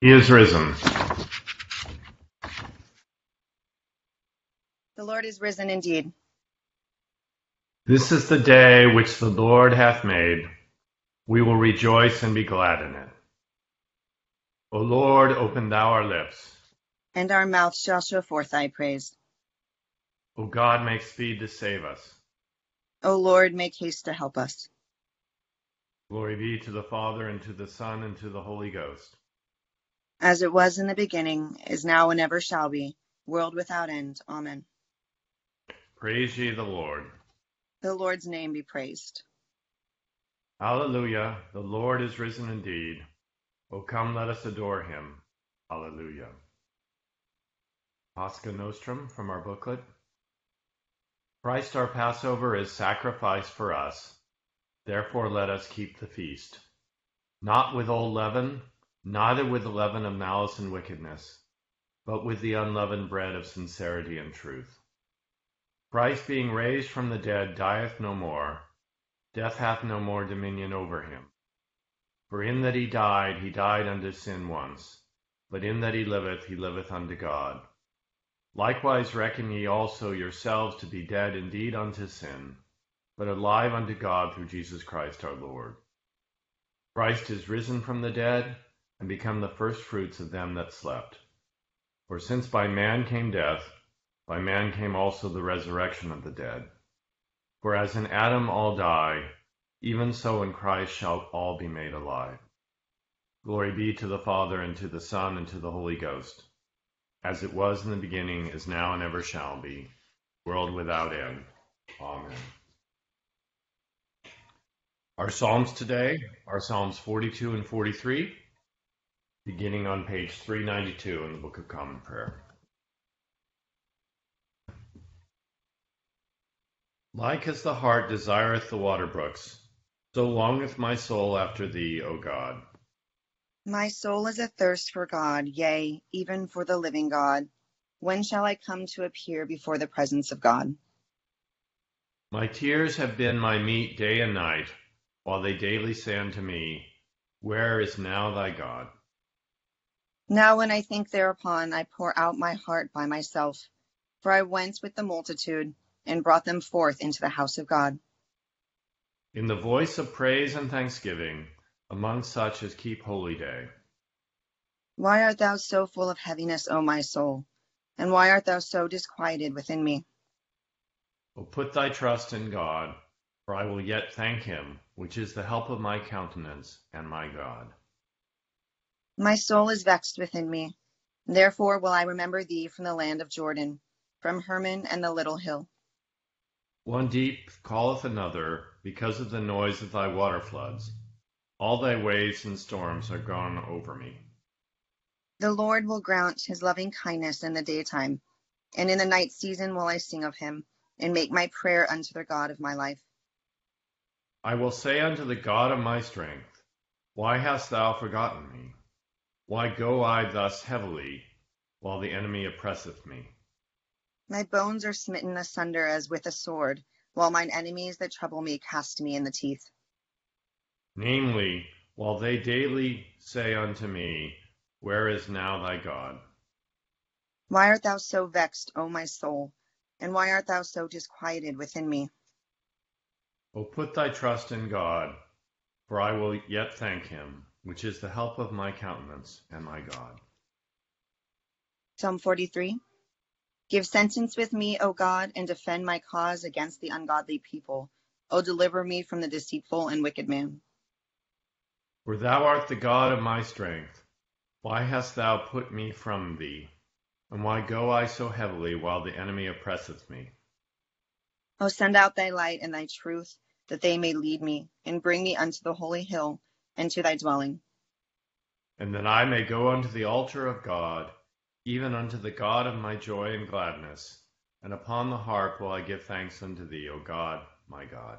He is risen. The Lord is risen indeed. This is the day which the Lord hath made. We will rejoice and be glad in it. O Lord, open thou our lips. And our mouth shall show forth thy praise. O God, make speed to save us. O Lord, make haste to help us. Glory be to the Father, and to the Son, and to the Holy Ghost. As it was in the beginning, is now, and ever shall be, world without end. Amen. Praise ye the Lord. The Lord's name be praised. Hallelujah. The Lord is risen indeed. O come, let us adore him. Hallelujah. Pascha Nostrum from our booklet. Christ our Passover is sacrificed for us. Therefore let us keep the feast. Not with old leaven, neither with the leaven of malice and wickedness, but with the unleavened bread of sincerity and truth. Christ being raised from the dead dieth no more. Death hath no more dominion over him. For in that he died, he died unto sin once, but in that he liveth, he liveth unto God. Likewise reckon ye also yourselves to be dead indeed unto sin, but alive unto God through Jesus Christ our Lord. Christ is risen from the dead, and become the firstfruits of them that slept. For since by man came death, by man came also the resurrection of the dead. For as in Adam all die, even so in Christ shall all be made alive. Glory be to the Father, and to the Son, and to the Holy Ghost, as it was in the beginning, is now, and ever shall be, world without end. Amen. Our Psalms today are Psalms 42 and 43, beginning on page 392 in the Book of Common Prayer. Like as the hart desireth the water brooks, so longeth my soul after thee, O God. My soul is athirst for God, yea, even for the living God. When shall I come to appear before the presence of God? My tears have been my meat day and night, while they daily say unto me, Where is now thy God? Now when I think thereupon, I pour out my heart by myself. For I went with the multitude, and brought them forth into the house of God. In the voice of praise and thanksgiving, among such as keep holy day. Why art thou so full of heaviness, O my soul? And why art thou so disquieted within me? O put thy trust in God, for I will yet thank him, which is the help of my countenance and my God. My soul is vexed within me. Therefore will I remember thee from the land of Jordan, from Hermon and the little hill. One deep calleth another because of the noise of thy water floods. All thy waves and storms are gone over me. The Lord will grant his loving kindness in the daytime, and in the night season will I sing of him, and make my prayer unto the God of my life. I will say unto the God of my strength, Why hast thou forgotten me? Why go I thus heavily, while the enemy oppresseth me? My bones are smitten asunder as with a sword, while mine enemies that trouble me cast me in the teeth. Namely, while they daily say unto me, Where is now thy God? Why art thou so vexed, O my soul? And why art thou so disquieted within me? O put thy trust in God, for I will yet thank him, which is the help of my countenance and my God. Psalm 43 Give sentence with me, O God, and defend my cause against the ungodly people. O deliver me from the deceitful and wicked man. For thou art the God of my strength. Why hast thou put me from thee? And why go I so heavily while the enemy oppresseth me? O send out thy light and thy truth, that they may lead me, and bring me unto the holy hill, and to thy dwelling. And that I may go unto the altar of God, even unto the God of my joy and gladness, and upon the harp will I give thanks unto thee, O God, my God.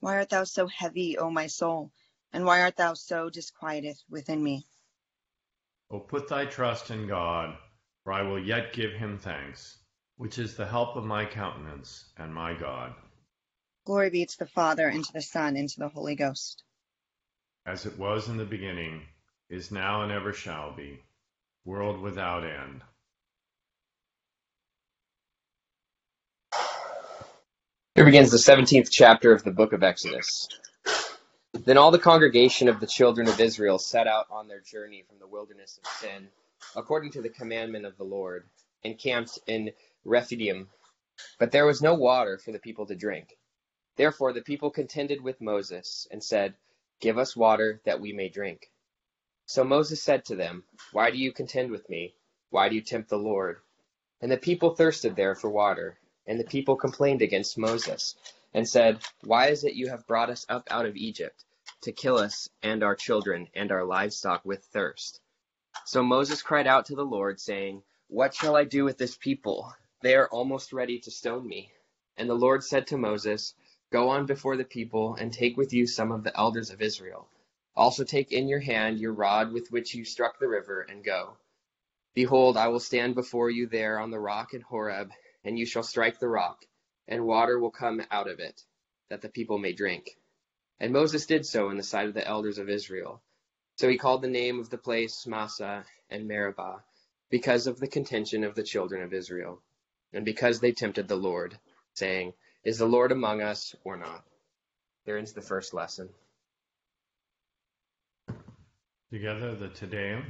Why art thou so heavy, O my soul? And why art thou so disquieted within me? O put thy trust in God, for I will yet give him thanks, which is the help of my countenance and my God. Glory be to the Father, and to the Son, and to the Holy Ghost. As it was in the beginning, is now and ever shall be, world without end. Here begins the 17th chapter of the book of Exodus. Then all the congregation of the children of Israel set out on their journey from the wilderness of Sin, according to the commandment of the Lord, and camped in Rephidim. But there was no water for the people to drink. Therefore the people contended with Moses, and said, Give us water that we may drink. So Moses said to them, Why do you contend with me? Why do you tempt the Lord? And the people thirsted there for water. And the people complained against Moses, and said, Why is it you have brought us up out of Egypt, to kill us and our children and our livestock with thirst? So Moses cried out to the Lord, saying, What shall I do with this people? They are almost ready to stone me. And the Lord said to Moses, Go on before the people, and take with you some of the elders of Israel also take in your hand your rod with which you struck the river, and go. Behold, I will stand before you there on the rock in Horeb, and you shall strike the rock, and water will come out of it, that the people may drink. And Moses did so in the sight of the elders of Israel. So he called the name of the place Massah and Meribah, because of the contention of the children of Israel, and because they tempted the Lord, saying, Is the Lord among us or not? There ends the first lesson. Together the Te.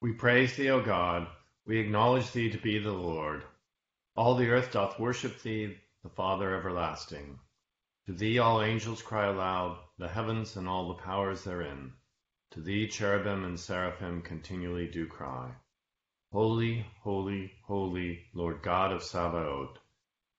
We praise thee, O God, we acknowledge thee to be the Lord. All the earth doth worship thee, the Father everlasting. To thee all angels cry aloud, the heavens and all the powers therein. To thee cherubim and seraphim continually do cry. Holy, holy, holy, Lord God of Sabaoth.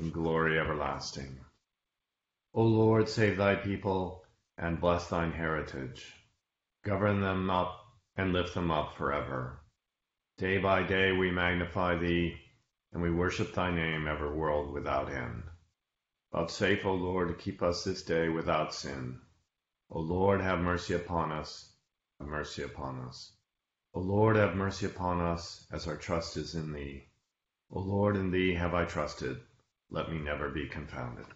in glory everlasting. O Lord, save thy people and bless thine heritage. Govern them up and lift them up forever. Day by day we magnify thee, and we worship thy name ever world without end. Vouchsafe, O Lord, to keep us this day without sin. O Lord, have mercy upon us, have mercy upon us. O Lord, have mercy upon us, as our trust is in thee. O Lord, in thee have I trusted. Let me never be confounded.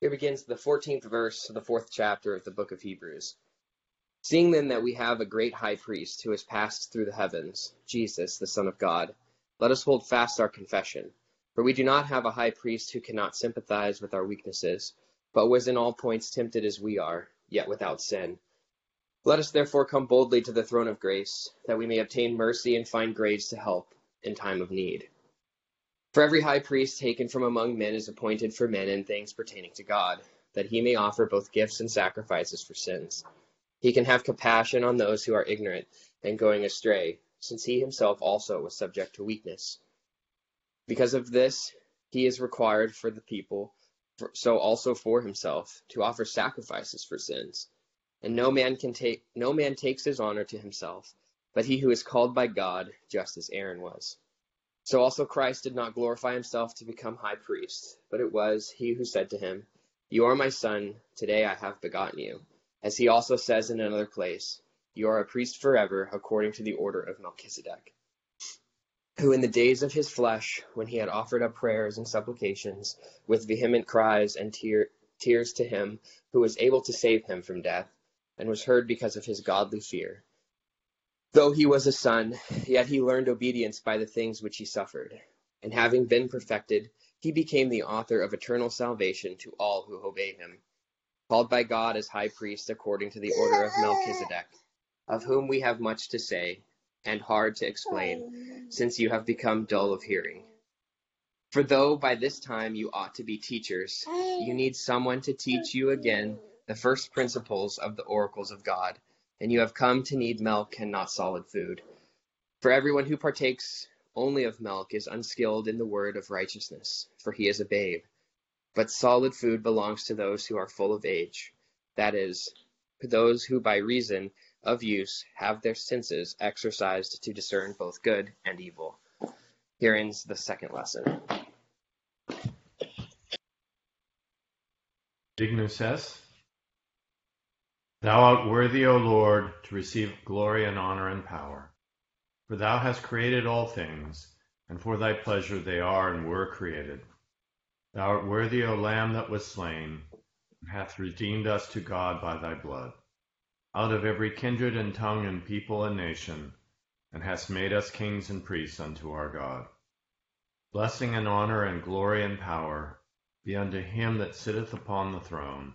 Here begins the 14th verse of the fourth chapter of the book of Hebrews. Seeing then that we have a great high priest who has passed through the heavens, Jesus, the Son of God, let us hold fast our confession. For we do not have a high priest who cannot sympathize with our weaknesses, but was in all points tempted as we are, yet without sin. Let us therefore come boldly to the throne of grace, that we may obtain mercy and find grace to help in time of need. For every high priest taken from among men is appointed for men in things pertaining to God, that he may offer both gifts and sacrifices for sins. He can have compassion on those who are ignorant and going astray, since he himself also was subject to weakness. Because of this, he is required for the people, so also for himself, to offer sacrifices for sins. And no man can take no man takes his honor to himself, but he who is called by God, just as Aaron was. So also Christ did not glorify himself to become high priest, but it was he who said to him, You are my son, today I have begotten you. As he also says in another place, You are a priest forever, according to the order of Melchizedek. Who in the days of his flesh, when he had offered up prayers and supplications, with vehement cries and tear, tears to him who was able to save him from death, and was heard because of his godly fear, Though he was a son, yet he learned obedience by the things which he suffered. And having been perfected, he became the author of eternal salvation to all who obey him. called by God as high priest according to the order of Melchizedek, of whom we have much to say and hard to explain, since you have become dull of hearing. For though by this time you ought to be teachers, you need someone to teach you again the first principles of the oracles of God, and you have come to need milk and not solid food. For everyone who partakes only of milk is unskilled in the word of righteousness, for he is a babe. But solid food belongs to those who are full of age, that is, those who by reason of use have their senses exercised to discern both good and evil. Here ends the second lesson. Dignus es. Thou art worthy, O Lord, to receive glory and honor and power. For thou hast created all things, and for thy pleasure they are and were created. Thou art worthy, O Lamb that was slain, and hath redeemed us to God by thy blood, out of every kindred and tongue and people and nation, and hast made us kings and priests unto our God. Blessing and honor and glory and power be unto him that sitteth upon the throne,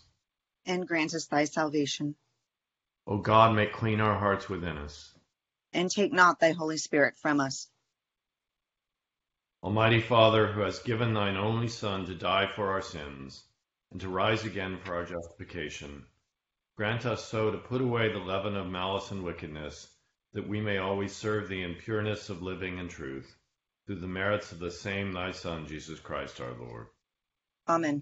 And grant us thy salvation. O God, make clean our hearts within us. And take not thy Holy Spirit from us. Almighty Father, who hast given thine only Son to die for our sins, and to rise again for our justification, grant us so to put away the leaven of malice and wickedness, that we may always serve thee in pureness of living and truth, through the merits of the same thy Son, Jesus Christ our Lord. Amen.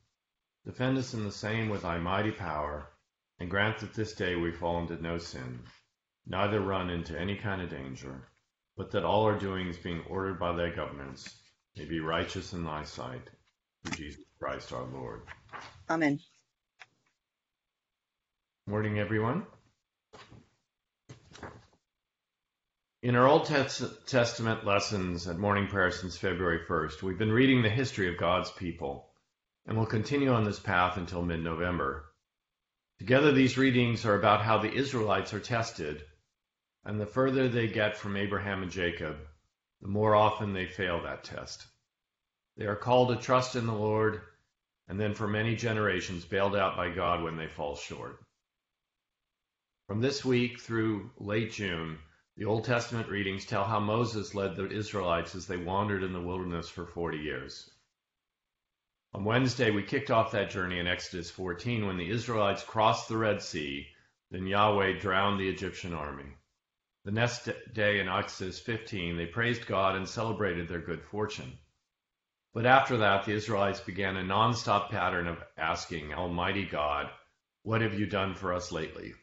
defend us in the same with thy mighty power, and grant that this day we fall into no sin, neither run into any kind of danger, but that all our doings being ordered by thy governance may be righteous in thy sight, through Jesus Christ our Lord. Amen. Morning, everyone. In our Old Testament lessons at morning prayer since February 1st, we've been reading the history of God's people, and we'll continue on this path until mid November. Together, these readings are about how the Israelites are tested, and the further they get from Abraham and Jacob, the more often they fail that test. They are called to trust in the Lord, and then for many generations bailed out by God when they fall short. From this week through late June, the Old Testament readings tell how Moses led the Israelites as they wandered in the wilderness for 40 years. On Wednesday, we kicked off that journey in Exodus 14 when the Israelites crossed the Red Sea, then Yahweh drowned the Egyptian army. The next day in Exodus 15, they praised God and celebrated their good fortune. But after that, the Israelites began a nonstop pattern of asking Almighty God, What have you done for us lately?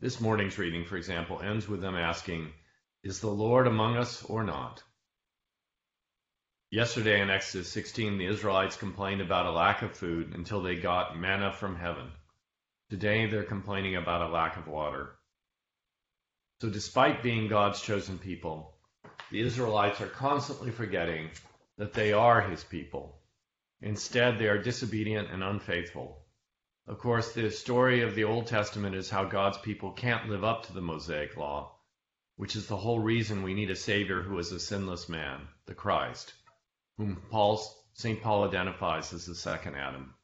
This morning's reading, for example, ends with them asking, Is the Lord among us or not? Yesterday in Exodus 16, the Israelites complained about a lack of food until they got manna from heaven. Today they're complaining about a lack of water. So, despite being God's chosen people, the Israelites are constantly forgetting that they are his people. Instead, they are disobedient and unfaithful. Of course, the story of the Old Testament is how God's people can't live up to the Mosaic Law, which is the whole reason we need a Savior who is a sinless man, the Christ, whom St. Paul identifies as the second Adam.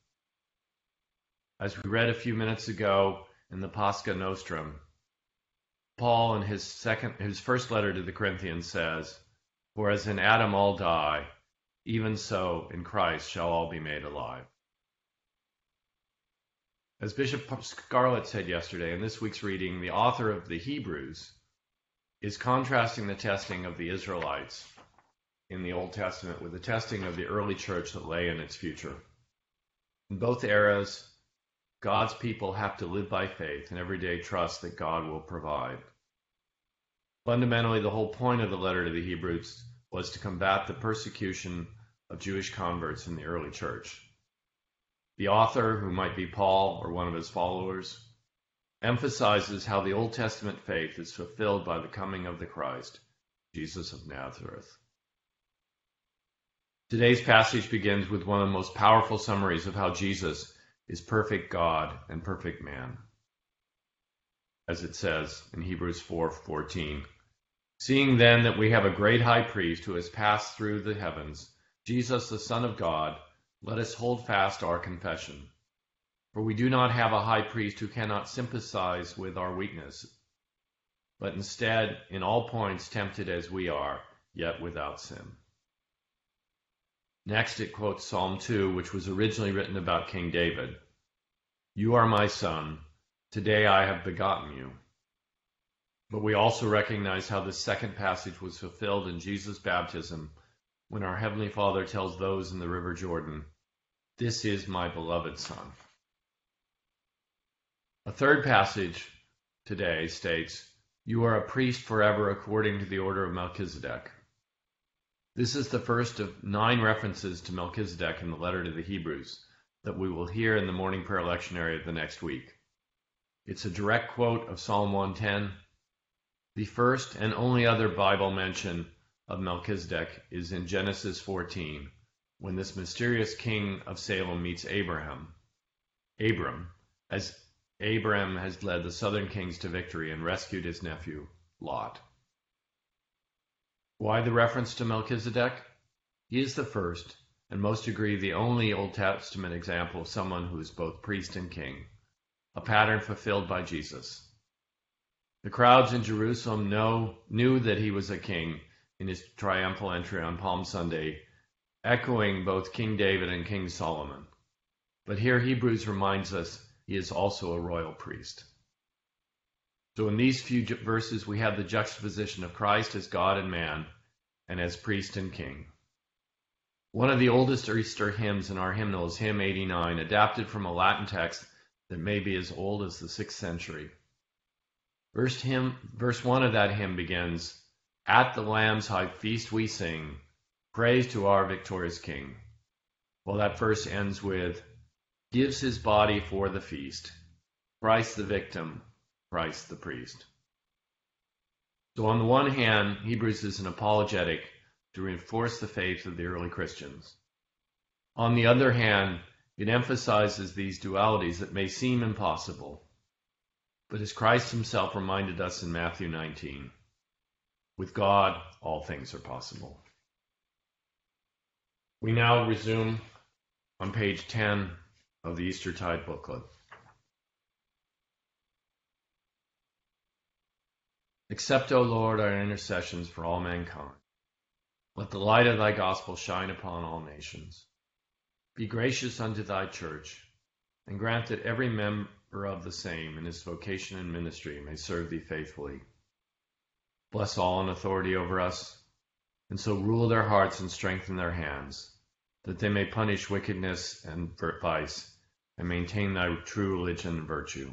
As we read a few minutes ago in the Pascha Nostrum, Paul in his second his first letter to the Corinthians says, For as in Adam all die, even so in Christ shall all be made alive. As Bishop Scarlett said yesterday in this week's reading, the author of the Hebrews is contrasting the testing of the Israelites in the Old Testament with the testing of the early church that lay in its future. In both eras, God's people have to live by faith and everyday trust that God will provide. Fundamentally, the whole point of the letter to the Hebrews was to combat the persecution of Jewish converts in the early church. The author, who might be Paul or one of his followers, emphasizes how the Old Testament faith is fulfilled by the coming of the Christ, Jesus of Nazareth. Today's passage begins with one of the most powerful summaries of how Jesus is perfect God and perfect man. As it says in Hebrews 4:14, seeing then that we have a great high priest who has passed through the heavens, Jesus the Son of God, let us hold fast our confession. For we do not have a high priest who cannot sympathize with our weakness, but instead in all points tempted as we are, yet without sin. Next, it quotes Psalm 2, which was originally written about King David. You are my son. Today I have begotten you. But we also recognize how this second passage was fulfilled in Jesus' baptism when our Heavenly Father tells those in the River Jordan, This is my beloved Son. A third passage today states, You are a priest forever according to the order of Melchizedek. This is the first of nine references to Melchizedek in the letter to the Hebrews that we will hear in the morning prayer lectionary of the next week. It's a direct quote of Psalm 110. The first and only other Bible mention of Melchizedek is in Genesis 14, when this mysterious king of Salem meets Abraham. Abram, as Abraham has led the southern kings to victory and rescued his nephew, Lot. Why the reference to Melchizedek? He is the first, and most agree the only Old Testament example of someone who is both priest and king, a pattern fulfilled by Jesus. The crowds in Jerusalem know, knew that he was a king in his triumphal entry on Palm Sunday, echoing both King David and King Solomon. But here Hebrews reminds us he is also a royal priest. So in these few verses, we have the juxtaposition of Christ as God and man, and as priest and king. One of the oldest Easter hymns in our hymnal is hymn 89, adapted from a Latin text that may be as old as the 6th century. Verse, hymn, verse 1 of that hymn begins, At the Lamb's high feast we sing, praise to our victorious King. Well, that verse ends with, gives his body for the feast, Christ the victim, Christ the priest. So, on the one hand, Hebrews is an apologetic to reinforce the faith of the early Christians. On the other hand, it emphasizes these dualities that may seem impossible. But as Christ himself reminded us in Matthew 19, with God, all things are possible. We now resume on page 10 of the Eastertide booklet. Accept, O Lord, our intercessions for all mankind. Let the light of thy gospel shine upon all nations. Be gracious unto thy church, and grant that every member of the same in his vocation and ministry may serve thee faithfully. Bless all in authority over us, and so rule their hearts and strengthen their hands, that they may punish wickedness and vice, and maintain thy true religion and virtue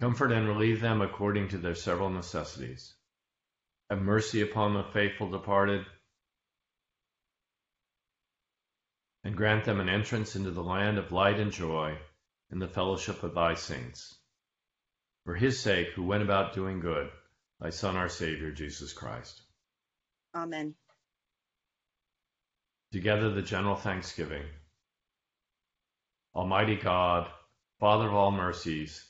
Comfort and relieve them according to their several necessities. Have mercy upon the faithful departed, and grant them an entrance into the land of light and joy in the fellowship of thy saints. For his sake, who went about doing good, thy Son, our Savior, Jesus Christ. Amen. Together the general thanksgiving. Almighty God, Father of all mercies,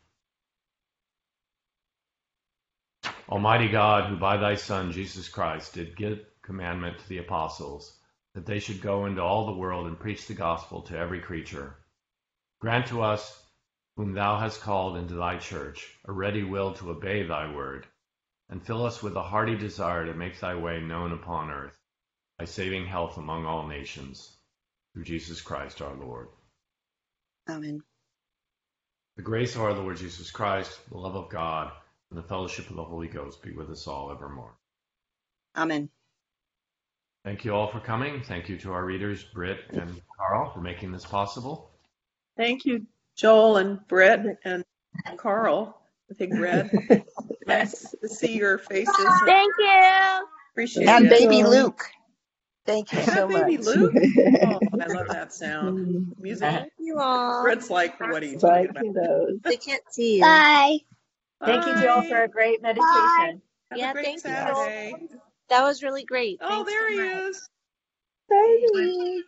Almighty God, who by thy Son Jesus Christ did give commandment to the apostles that they should go into all the world and preach the gospel to every creature, grant to us, whom thou hast called into thy church, a ready will to obey thy word and fill us with a hearty desire to make thy way known upon earth, by saving health among all nations, through Jesus Christ our Lord. Amen. The grace of our Lord Jesus Christ, the love of God, and the fellowship of the Holy Ghost be with us all evermore. Amen. Thank you all for coming. Thank you to our readers, Britt and Carl, for making this possible. Thank you, Joel and Britt and Carl. I think Red. nice to see your faces. Thank you. Appreciate And it. And baby Luke. Thank you Is that so baby much. Luke? Oh, I love that sound. Music. Thank you all. Red's like, what are you Bye, talking about? They can't see you. Bye. Thank you, Joel, for a great meditation. Have Yeah, a great thank you, That was really great. Oh, Thanks there so he much. is. Bye.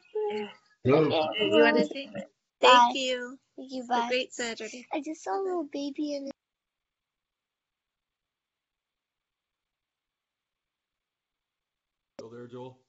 Hello. You want to say? Bye. Thank you. Thank you. Have a Bye. great Saturday. I just saw a little baby in Still there, Joel?